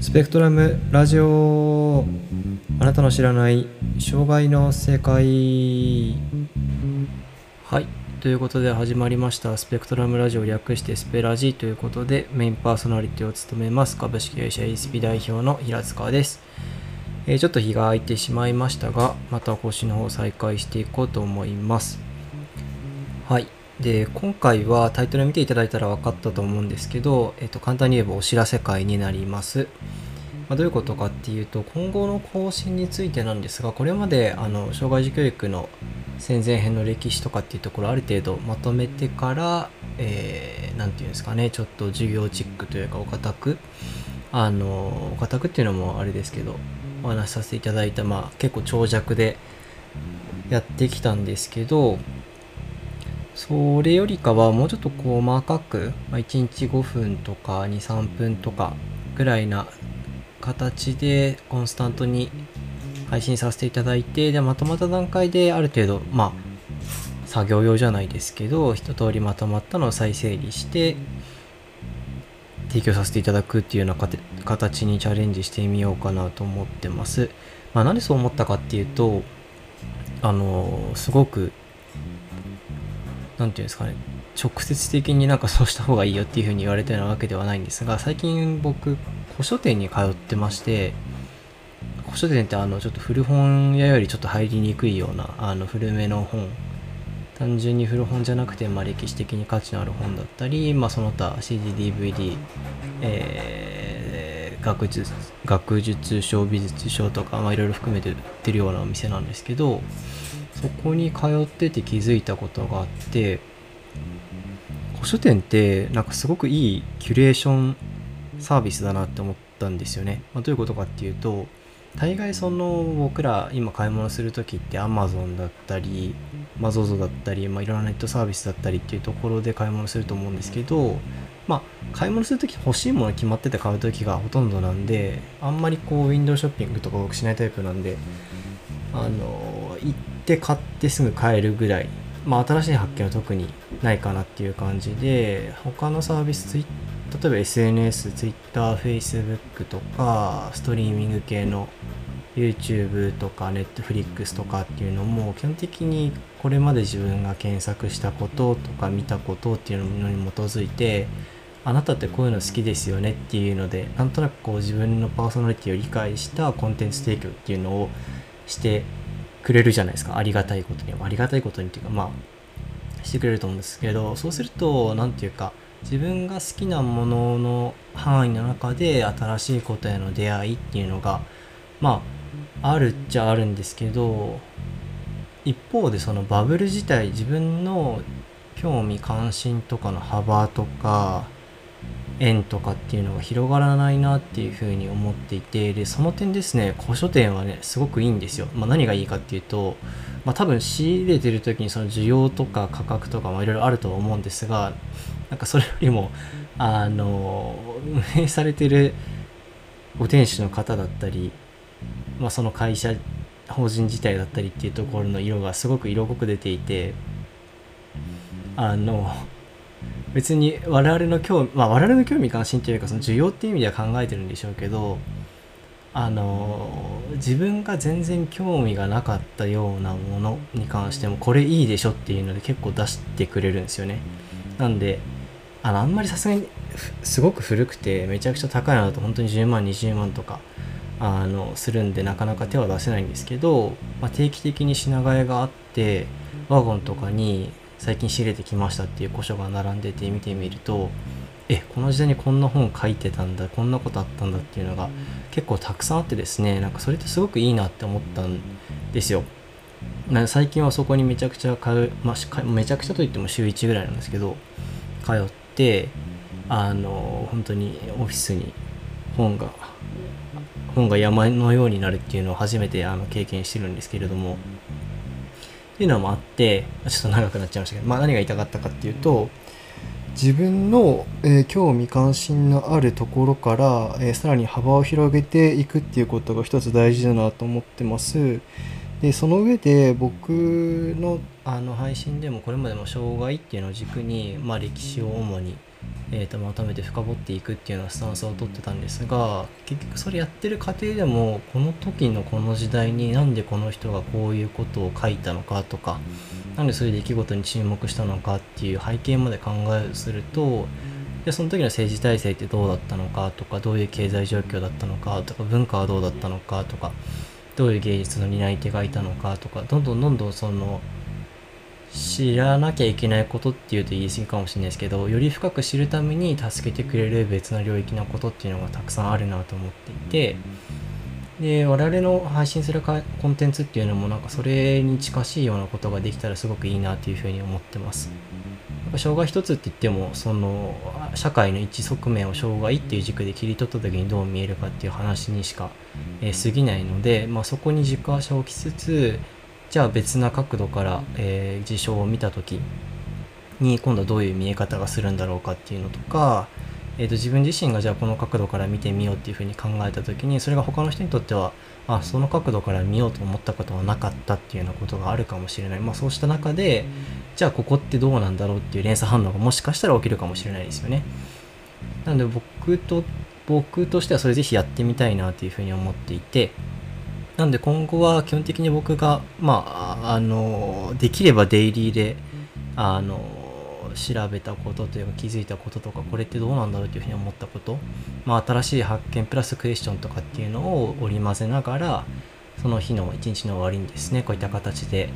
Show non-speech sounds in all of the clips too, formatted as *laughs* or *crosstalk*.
スペクトラムラジオあなたの知らない障害の世界。はい。ということで始まりました。スペクトラムラジオ略してスペラジということでメインパーソナリティを務めます。株式会社 ESP 代表の平塚です、えーちょっと日が空いてしまいましたがまた更新の方再開していこうと思います。はい。で今回はタイトル見ていただいたら分かったと思うんですけど、えっと、簡単に言えばお知らせ会になります。まあ、どういうことかっていうと今後の更新についてなんですがこれまであの障害児教育の戦前編の歴史とかっていうところある程度まとめてからえーていうんですかねちょっと授業チックというかお堅くあのお堅くっていうのもあれですけどお話しさせていただいた、まあ、結構長尺でやってきたんですけどそれよりかはもうちょっと細かく、まあ、1日5分とか2、3分とかぐらいな形でコンスタントに配信させていただいて、で、まとまった段階である程度、まあ、作業用じゃないですけど、一通りまとまったのを再整理して、提供させていただくっていうような形にチャレンジしてみようかなと思ってます。まあ、なんでそう思ったかっていうと、あの、すごくなんていうんですかね直接的になんかそうした方がいいよっていうふうに言われたようなわけではないんですが最近僕古書店に通ってまして古書店ってあのちょっと古本屋よりちょっと入りにくいようなあの古めの本。単純に古本じゃなくて、まあ、歴史的に価値のある本だったり、まあ、その他 CDDVD、えー学術学術書美術書とか、まあ、いろいろ含めて売ってるようなお店なんですけどそこに通ってて気づいたことがあって古書店ってなんかすごくいいキュレーションサービスだなって思ったんですよね。まあ、どういうことかっていうと大概その僕ら今買い物する時って Amazon だったり、まあ、ZOZO だったり、まあ、いろんなネットサービスだったりっていうところで買い物すると思うんですけどまあ買い物する時欲しいもの決まってて買う時がほとんどなんであんまりこうウィンドウショッピングとか僕しないタイプなんであの行って買ってすぐ買えるぐらい、まあ、新しい発見は特にないかなっていう感じで他のサービス例えば SNS、Twitter、Facebook とかストリーミング系の YouTube とか Netflix とかっていうのも基本的にこれまで自分が検索したこととか見たことっていうのに基づいてあなたってこういうの好きですよねっていうのでなんとなくこう自分のパーソナリティを理解したコンテンツ提供っていうのをしてくれるじゃないですか。ありがたいことにありがたいことにっていうかまあしてくれると思うんですけどそうすると何ていうか自分が好きなものの範囲の中で新しいことへの出会いっていうのがまああるっちゃあるんですけど一方でそのバブル自体自分の興味関心とかの幅とか縁とかっていうのが広がらないなっていうふうに思っていてでその点ですね古書店はねすごくいいんですよ、まあ、何がいいかっていうと、まあ、多分仕入れてる時にその需要とか価格とかもいろいろあるとは思うんですがなんかそれよりもあの運営されてるご店主の方だったり、まあ、その会社法人自体だったりっていうところの色がすごく色濃く出ていてあの別に我々の興味、まあ、我々の興味関心というかその需要っていう意味では考えてるんでしょうけどあの自分が全然興味がなかったようなものに関してもこれいいでしょっていうので結構出してくれるんですよね。なんであのあんまりさすがにすごく古くてめちゃくちゃ高いのだと本当に10万20万とかあのするんでなかなか手は出せないんですけど、まあ、定期的に品替えがあってワゴンとかに最近仕入れてきましたっていう古書が並んでて見てみるとえこの時代にこんな本書いてたんだこんなことあったんだっていうのが結構たくさんあってですねなんかそれってすごくいいなって思ったんですよ。な最近はそこにめちゃくちゃ通う、まあしかめちゃくちゃといっても週1ぐらいなんですけど通ってあの本当にオフィスに本が本が山のようになるっていうのを初めてあの経験してるんですけれどもっていうのもあってちょっと長くなっちゃいましたけど、まあ、何が言いたかったかっていうと自分の、えー興味関心のあるところから、えーさらに幅を広げていくっていうことが一つ大事だなと思ってます。でその上で僕のあの配信でもこれまでも障害っていうのを軸に、まあ、歴史を主にえー、とまとめて深掘っていくっていうようなスタンスを取ってたんですが結局それやってる過程でもこの時のこの時代になんでこの人がこういうことを書いたのかとかなんでそういう出来事に注目したのかっていう背景まで考えするとでその時の政治体制ってどうだったのかとかどういう経済状況だったのかとか文化はどうだったのかとかどういう芸術の担い手がいたのかとかどんどんどんどんその知らなきゃいけないことっていうと言い過ぎかもしれないですけどより深く知るために助けてくれる別の領域のことっていうのがたくさんあるなと思っていてで我々の配信するコンテンツっていうのもなんかそれに近しいようなことができたらすごくいいなというふうに思ってます。障害一つって言ってもその社会の一側面を障害っていう軸で切り取った時にどう見えるかっていう話にしか、えー、過ぎないので、まあ、そこに軸足を置きつつじゃあ別な角度から、えー、事象を見た時に今度はどういう見え方がするんだろうかっていうのとか、えーと、自分自身がじゃあこの角度から見てみようっていうふうに考えた時にそれが他の人にとってはあその角度から見ようと思ったことはなかったっていうようなことがあるかもしれない、まあ、そうした中でじゃあここってどうなんだろうっていう連鎖反応がもしかしたら起きるかもしれないですよね。なので僕と僕としてはそれぜひやってみたいなというふうに思っていてなんで今後は基本的に僕が、まあ、あの、できればデイリーで、あの、調べたことというか気づいたこととか、これってどうなんだろうというふうに思ったこと、まあ、新しい発見プラスクエスチョンとかっていうのを織り交ぜながら、その日の一日の終わりにですね、こういった形で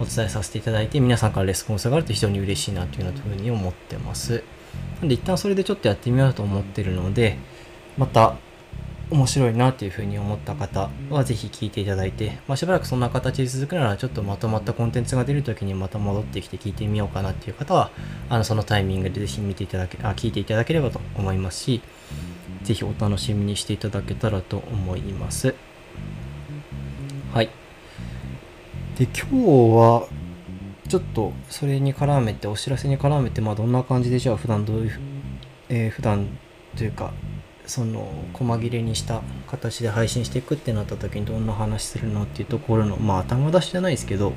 お伝えさせていただいて、皆さんからレスポンスがあると非常に嬉しいなというふうに思ってます。なんで一旦それでちょっとやってみようと思ってるので、また面白いなっていうふうに思った方はぜひ聞いていただいて、まあ、しばらくそんな形で続くならちょっとまとまったコンテンツが出るときにまた戻ってきて聞いてみようかなっていう方はあのそのタイミングでぜひ見ていただけあ聞いていただければと思いますしぜひお楽しみにしていただけたらと思います。はい。で今日はちょっとそれに絡めてお知らせに絡めてまあどんな感じでじゃあ普段どういう、えー、普段というかその細切れにした形で配信していくってなった時にどんな話するのっていうところのまあ頭出しじゃないですけど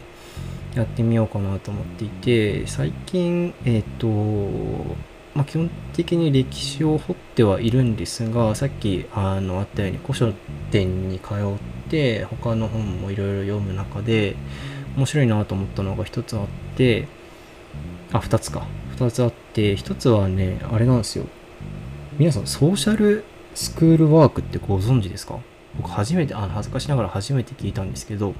やってみようかなと思っていて最近えっ、ー、とまあ、基本的に歴史を掘ってはいるんですがさっきあのあったように古書店に通って他の本もいろいろ読む中で面白いなと思ったのが一つあってあ二つか。二つあって一つはねあれなんですよ。皆さん、ソーシャルスクールワークってご存知ですか？僕初めて、あの恥ずかしながら初めて聞いたんですけど、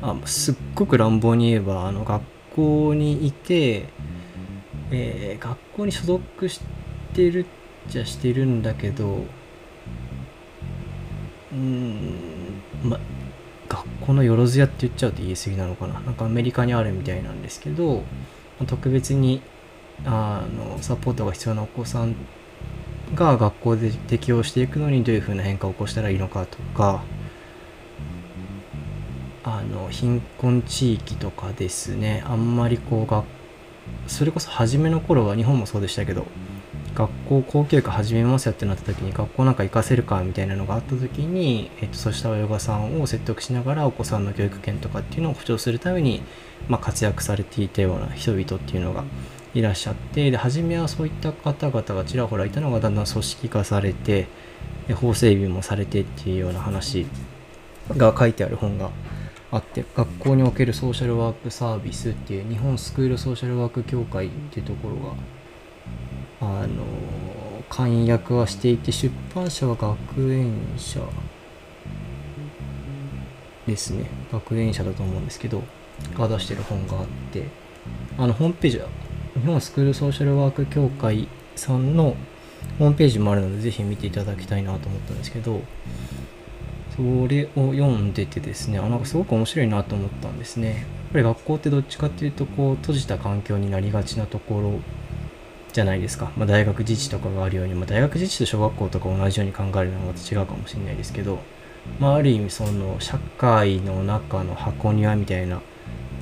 あすっごく乱暴に言えば、あの学校にいて、えー、学校に所属してるっちゃしてるんだけど、うん、ま、学校のよろずやって言っちゃうと言い過ぎなのかな。なんかアメリカにあるみたいなんですけど、特別にあのサポートが必要なお子さんが学校で適応していくのにどういうふうな変化を起こしたらいいのかとかあの貧困地域とかですねあんまりこうがそれこそ初めの頃は日本もそうでしたけど学校公教育始めますよってなった時に学校なんか行かせるかみたいなのがあった時に、えっと、そうした親御さんを説得しながらお子さんの教育権とかっていうのを保障するために、まあ、活躍されていたような人々っていうのがいらっしゃってで初めはそういった方々がちらほらいたのがだんだん組織化されて法整備もされてっていうような話が書いてある本があって学校におけるソーシャルワークサービスっていう日本スクールソーシャルワーク協会っていうところがあの会員役はしていて出版社は学園社ですね。学園社だと思うんですけどが出してる本があってあのホームページは日本スクールソーシャルワーク協会さんのホームページもあるので、ぜひ見ていただきたいなと思ったんですけど、それを読んでてですね、あ、なんかすごく面白いなと思ったんですね。やっぱり学校ってどっちかっていうと、こう、閉じた環境になりがちなところじゃないですか。まあ、大学自治とかがあるように、まあ、大学自治と小学校とか同じように考えるのはまた違うかもしれないですけど、まあ、ある意味その社会の中の箱庭みたいな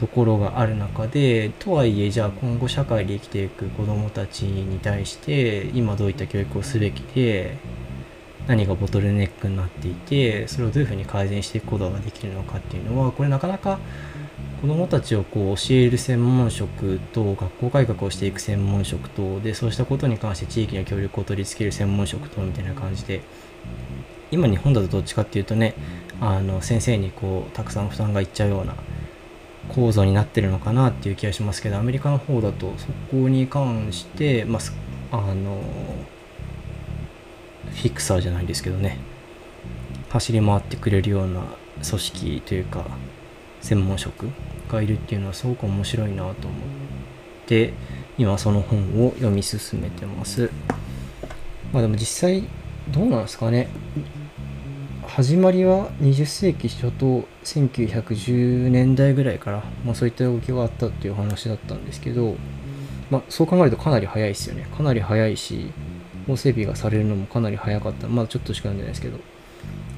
ところがある中でとはいえじゃあ今後社会で生きていく子どもたちに対して今どういった教育をすべきで何がボトルネックになっていてそれをどういうふうに改善していくことができるのかっていうのはこれなかなか子どもたちをこう教える専門職と学校改革をしていく専門職とでそうしたことに関して地域の協力を取り付ける専門職とみたいな感じで今日本だとどっちかっていうとねあの先生にこうたくさん負担がいっちゃうような構造になってるのかなっていう気がしますけどアメリカの方だとそこに関して、まあ、あのフィクサーじゃないですけどね。走り回ってくれるような組織というか専門職がいるっていうのはすごく面白いなと思って今その本を読み進めてます。まあでも実際どうなんですかね。始まりは20世紀初頭1910年代ぐらいから、まあ、そういった動きがあったっていう話だったんですけど、まあ、そう考えるとかなり早いですよね。かなり早いし法整備がされるのもかなり早かった。まだちょっとしか読んでないですけど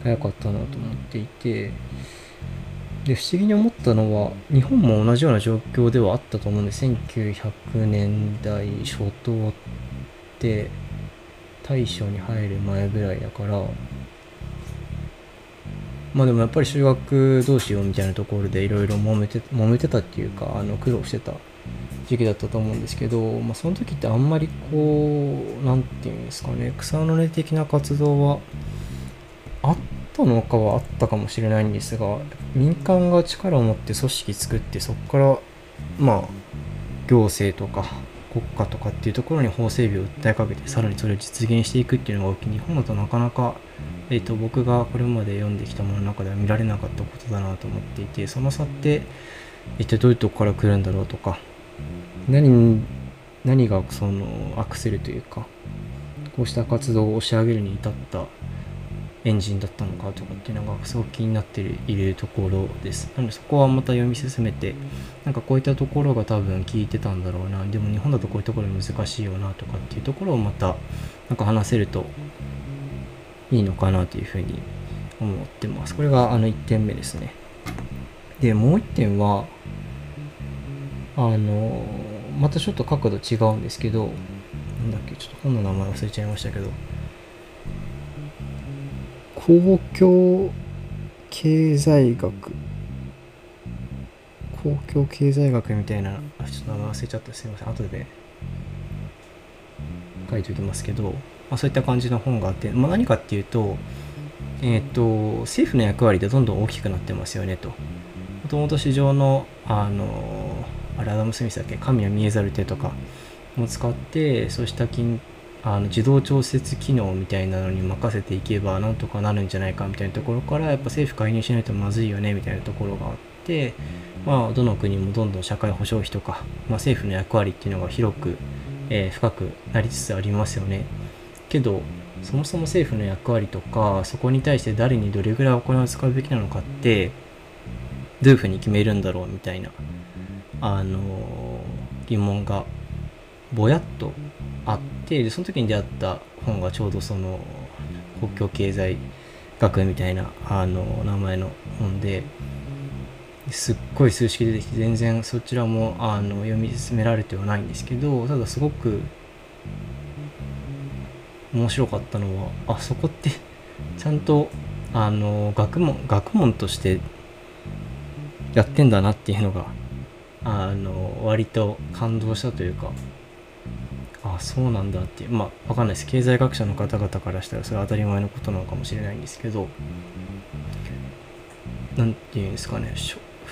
早かったなと思っていて。で不思議に思ったのは日本も同じような状況ではあったと思うんで1900年代初頭って大正に入る前ぐらいだからまあでもやっぱり修学どうしようみたいなところでいろいろ揉めて揉めてたっていうかあの苦労してた時期だったと思うんですけど、まあ、その時ってあんまりこう何て言うんですかね草の根的な活動はあったのかはあったかもしれないんですが民間が力を持って組織作ってそこからまあ行政とか国家とかっていうところに法整備を訴えかけてさらにそれを実現していくっていうのが大きい。日本だとなかなかえーと、僕がこれまで読んできたものの中では見られなかったことだなと思っていてその差って一体どういうとこから来るんだろうとか何何がそのアクセルというかこうした活動を押し上げるに至ったエンジンだったのかとかっていうのがすごく気になっているところです。なのでそこはまた読み進めてなんかこういったところが多分聞いてたんだろうなでも日本だとこういうところ難しいよなとかっていうところをまたなんか話せるといいのかなというふうに思ってます。これがあの1点目ですね。で、もう1点は、あの、またちょっと角度違うんですけど、なんだっけ、ちょっと本の名前忘れちゃいましたけど、公共経済学公共経済学みたいな、あ、ちょっと名前忘れちゃったすいません。後で書いておきますけど、まあ、そういった感じの本があって、まあ、何かっていうと,、えーと、政府の役割でどんどん大きくなってますよねと。もともと市場のあのあれアダム・スミスだっけ？神は見えざる手とかも使ってそうした金あの自動調節機能みたいなのに任せていけばなんとかなるんじゃないかみたいなところからやっぱ政府介入しないとまずいよねみたいなところがあって、まあ、どの国もどんどん社会保障費とか、まあ、政府の役割っていうのが広く、えー、深くなりつつありますよね。けどそもそも政府の役割とかそこに対して誰にどれぐらいお金を使うべきなのかってどういうふうに決めるんだろうみたいなあの疑問がぼやっとあってその時に出会った本がちょうどその国境経済学みたいなあの名前の本ですっごい数式出てきて全然そちらもあの読み進められてはないんですけどただすごく面白かったのはあそこって *laughs* ちゃんとあの学問学問としてやってんだなっていうのがあの割と感動したというかあそうなんだっていうまあわかんないです。経済学者の方々からしたらそれは当たり前のことなのかもしれないんですけど何て言うんですかね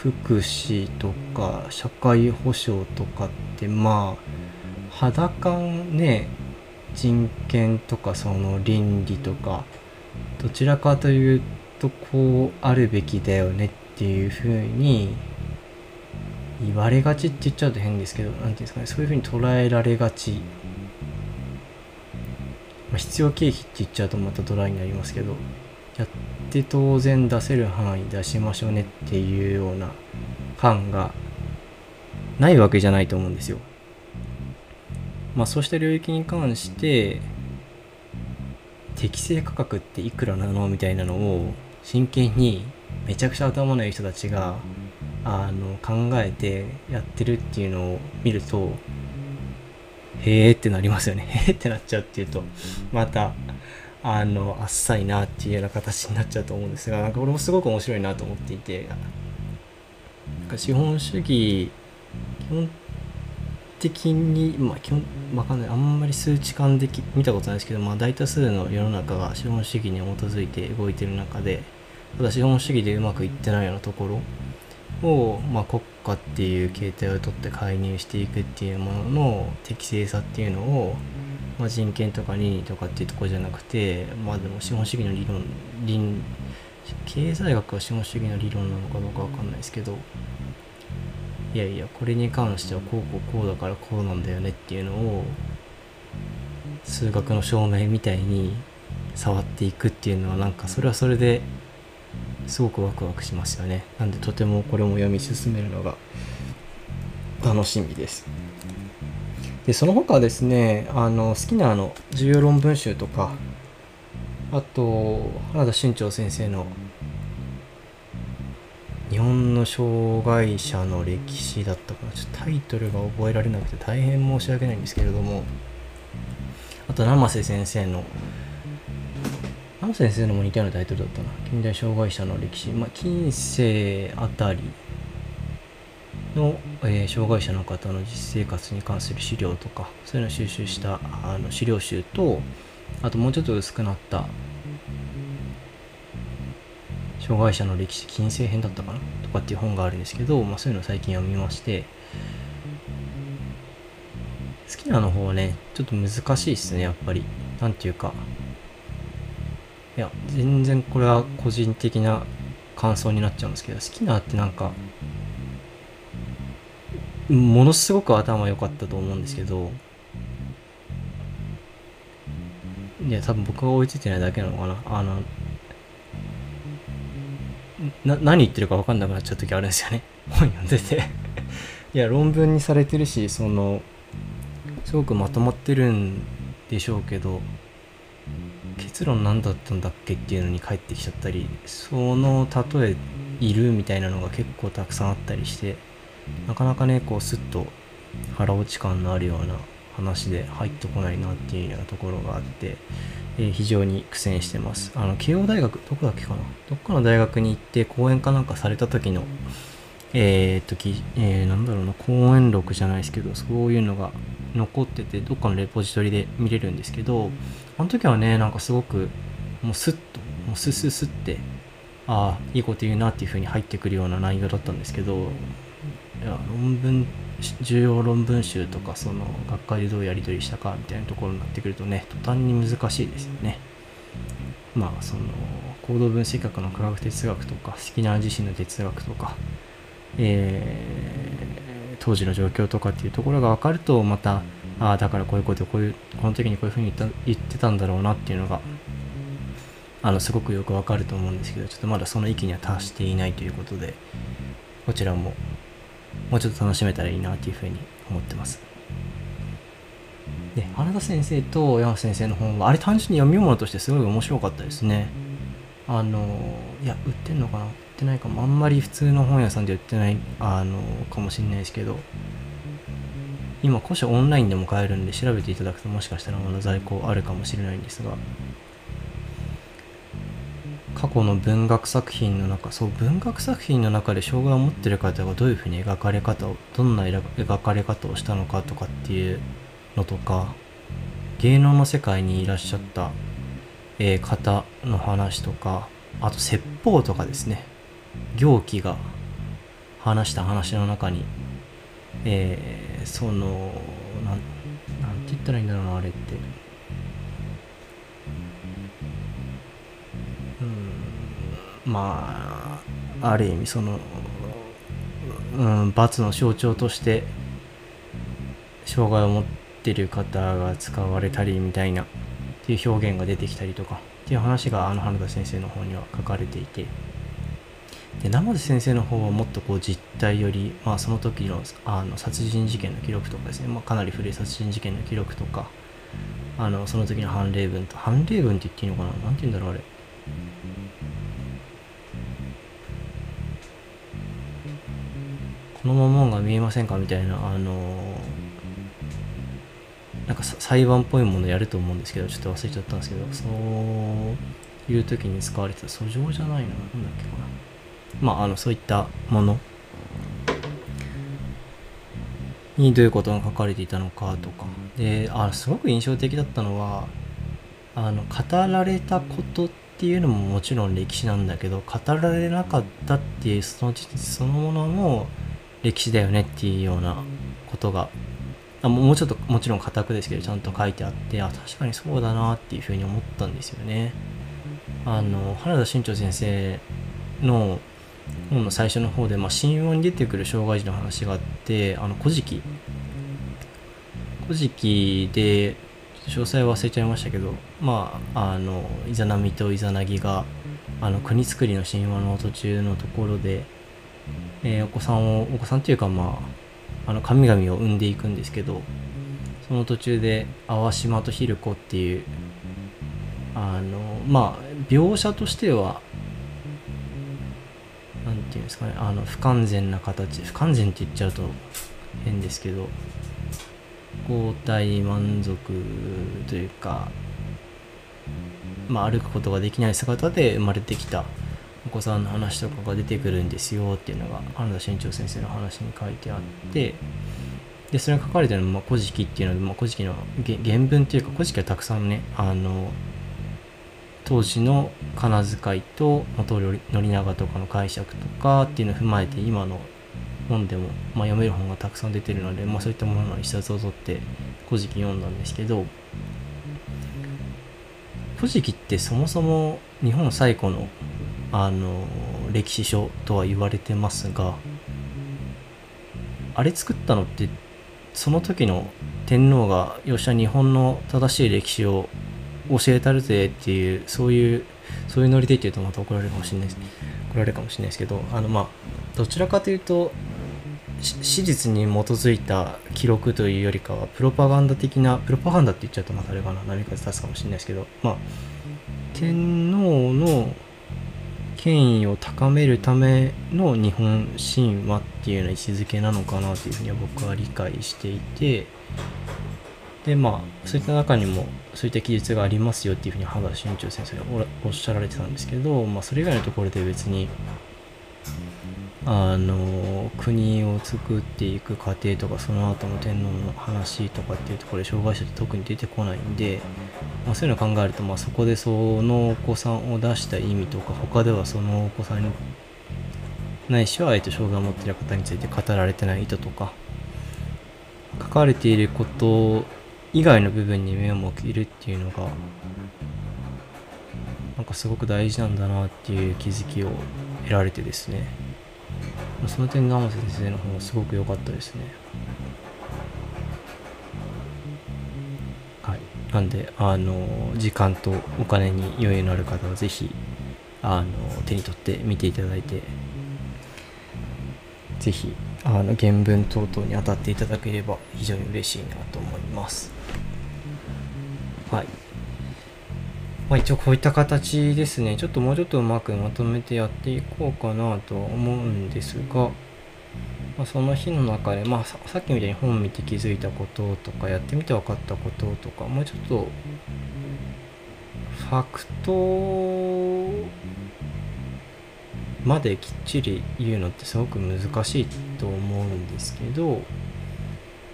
福祉とか社会保障とかってまあ肌感ね人権とかその倫理とかどちらかというとこうあるべきだよねっていうふうに言われがちって言っちゃうと変ですけど何て言うんですかねそういうふうに捉えられがち、まあ、必要経費って言っちゃうとまたドライになりますけどやって当然出せる範囲出しましょうねっていうような感がないわけじゃないと思うんですよ。まあ、そうした領域に関して適正価格っていくらなのみたいなのを真剣にめちゃくちゃ頭のいい人たちがあの考えてやってるっていうのを見るとへえってなりますよね。へえってなっちゃうっていうとまたあのあっさいなっていうような形になっちゃうと思うんですがなんか俺もすごく面白いなと思っていて。なんか資本主義基本的にまあ基本わかんない。あんまり数値観で見たことないですけど、まあ、大多数の世の中が資本主義に基づいて動いてる中でただ資本主義でうまくいってないようなところを、まあ、国家っていう形態をとって介入していくっていうものの適正さっていうのを、まあ、人権とか倫理とかっていうとこじゃなくてまあでも資本主義の理論倫経済学は資本主義の理論なのかどうかわかんないですけどいやいやこれに関してはこうこうこうだからこうなんだよねっていうのを数学の証明みたいに触っていくっていうのはなんかそれはそれですごくワクワクしますよね。なんでとてもこれも読み進めるのが楽しみです。でその他ですねあの好きなあの重要論文集とかあと原田俊長先生の日本の障害者の歴史だったかな。ちょっとタイトルが覚えられなくて大変申し訳ないんですけれどもあと生瀬先生の生瀬先生のも似たようなタイトルだったな。近代障害者の歴史。まあ近世あたりの、えー、障害者の方の実生活に関する資料とかそういうのを収集したあの資料集とあともうちょっと薄くなった障害者の歴史近世編だったかな？とかっていう本があるんですけど、まあ、そういうのを最近読みまして好きなの方はねちょっと難しいっすねやっぱり。なんていうかいや全然これは個人的な感想になっちゃうんですけど好きなってなんかものすごく頭良かったと思うんですけどいや多分僕が追いついてないだけなのかな。あのな何言ってるか分かんなくなっちゃう時あるんですよね。*laughs* 本読んでて。いや論文にされてるしそのすごくまとまってるんでしょうけど結論何だったんだっけっていうのに返ってきちゃったりその例えいるみたいなのが結構たくさんあったりしてなかなかねこうスッと腹落ち感のあるような話で入ってこないなっていうようなところがあってえー、非常に苦戦してます。あの、慶応大学、どこだっけかな？どっかの大学に行って講演かなんかされた時の、えー、っと、えー、なんだろうな、講演録じゃないですけど、そういうのが残ってて、どっかのレポジトリで見れるんですけど、あの時はね、なんかすごく、もうスッと、もうスススって、ああ、いいこと言うなっていう風に入ってくるような内容だったんですけど、いや論文重要論文集とかその学会でどうやり取りしたかみたいなところになってくるとね途端に難しいですよね。まあその行動分析学の科学哲学とか好きな自身の哲学とか、えー、当時の状況とかっていうところが分かるとまたああだからこういうことこういうこの時にこういうふうに言った言ってたんだろうなっていうのがあのすごくよくわかると思うんですけどちょっとまだその域には達していないということでこちらももうちょっと楽しめたらいいなっていうふうに思ってます。で、原田先生と山先生の本は、あれ単純に読み物としてすごい面白かったですね。あの、いや、売ってんのかな？売ってないかも。あんまり普通の本屋さんで売ってない、あの、かもしれないですけど、今、古書オンラインでも買えるんで調べていただくともしかしたらまだ在庫あるかもしれないんですが、過去の文学作品の中そう文学作品の中で障害を持ってる方がどういうふうに描かれ方をどんな描かれ方をしたのかとかっていうのとか芸能の世界にいらっしゃった、えー、方の話とかあと説法とかですね。行基が話した話の中にえー、そのなんなんて言ったらいいんだろうなあれって。まあある意味その、うん、罰の象徴として障害を持ってる方が使われたりみたいなっていう表現が出てきたりとかっていう話があの花田先生の方には書かれていて。で生瀬先生の方はもっとこう実態より、まあ、その時のあの殺人事件の記録とかですね、まあ、かなり古い殺人事件の記録とかあのその時の判例文と判例文って言っていいのかな？何て言うんだろうあれ。このままが見えませんか？みたいな、あのなんか裁判っぽいものやると思うんですけど、ちょっと忘れちゃったんですけど、そういう時に使われてた訴状じゃないのなんだっけかな。まあ、あの、そういったものにどういうことが書かれていたのかとかであすごく印象的だったのはあの語られたことっていうのももちろん歴史なんだけど語られなかったっていうそのそのものも歴史だよねっていうようなことがあもうちょっともちろん固くですけどちゃんと書いてあってあ確かにそうだなっていうふうに思ったんですよね。あの原田新潮先生の本の最初の方で、まあ、神話に出てくる障害児の話があってあの古事記古事記で詳細忘れちゃいましたけどまああのイザナミとイザナギがあの国造りの神話の途中のところで、えー、お子さんをお子さんっていうかまああの神々を産んでいくんですけどその途中で淡島と昼子っていうあのまあ描写としては何て言うんですかねあの不完全な形不完全って言っちゃうと変ですけど交代満足というかまあ歩くことができない姿で生まれてきたお子さんの話とかが出てくるんですよっていうのが花田新潮先生の話に書いてあってでそれが書かれてるのは「古事記」っていうので「まあ、古事記」の原文っていうか「古事記」はたくさんねあの当時の仮名遣いと元頼長とかの解釈とかっていうのを踏まえて今の本でも、まあ、読める本がたくさん出てるので、まあ、そういったものの一冊を取って「古事記」読んだんですけど「古事記」ってそもそも日本最古のあの歴史書とは言われてますがあれ作ったのってその時の天皇がよっしゃ日本の正しい歴史を教えたるぜっていうそういうそういうノリで言うとまた怒られるかもしれないです。怒られるかもしれないですけどあのまあどちらかというと史実に基づいた記録というよりかはプロパガンダ的なプロパガンダって言っちゃうとまたあれかな何か立つかもしれないですけどまあ天皇の権威を高めるための日本神話っていうような位置づけなのかなというふうには僕は理解していてでまあそういった中にもそういった記述がありますよっていうふうに羽田新潮先生がおっしゃられてたんですけど、まあ、それ以外のところで別にあの国を作っていく過程とかその後の天皇の話とかっていうところで障害者って特に出てこないんで、まあ、そういうのを考えると、まあ、そこでそのお子さんを出した意味とか他ではそのお子さんにないしは、えっと、障害を持っている方について語られてない意図とか書かれていること以外の部分に目を向けるっていうのがなんかすごく大事なんだなっていう気づきを得られてですね。その点生瀬先生の方がすごく良かったですね。なんであの時間とお金に余裕のある方は是非あの手に取って見ていただいて是非あの原文等々に当たっていただければ非常に嬉しいなと思います。はい。まあ、一応こういった形ですね。ちょっともうちょっとうまくまとめてやっていこうかなとは思うんですが、まあ、その日の中で、まあ、さっきみたいに本を見て気づいたこととかやってみて分かったこととかもうちょっとファクトまできっちり言うのってすごく難しいと思うんですけど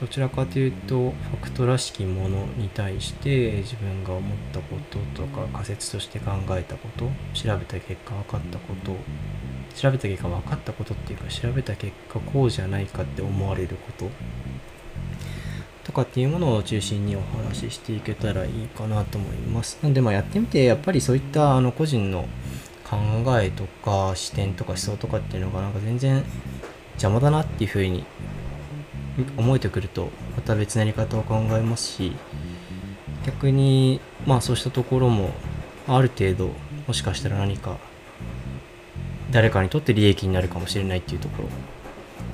どちらかというとファクトらしきものに対して自分が思ったこととか仮説として考えたこと調べた結果分かったこと調べた結果分かったことっていうか調べた結果こうじゃないかって思われることとかっていうものを中心にお話ししていけたらいいかなと思います。なんでまあやってみてやっぱりそういったあの個人の考えとか視点とか思想とかっていうのがなんか全然邪魔だなっていうふうに思えてくるとまた別なやり方を考えますし逆にまあそうしたところもある程度もしかしたら何か誰かにとって利益になるかもしれないっていうところ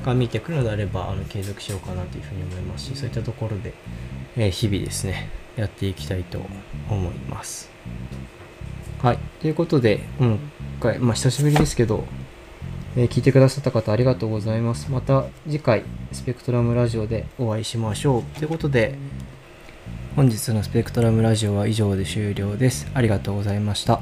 が見てくるのであればあの継続しようかなというふうに思いますしそういったところで、えー、日々ですねやっていきたいと思います。はい。ということで、今回、まあ久しぶりですけど、えー、聞いてくださった方ありがとうございます。また次回、スペクトラムラジオでお会いしましょう。ということで、本日のスペクトラムラジオは以上で終了です。ありがとうございました。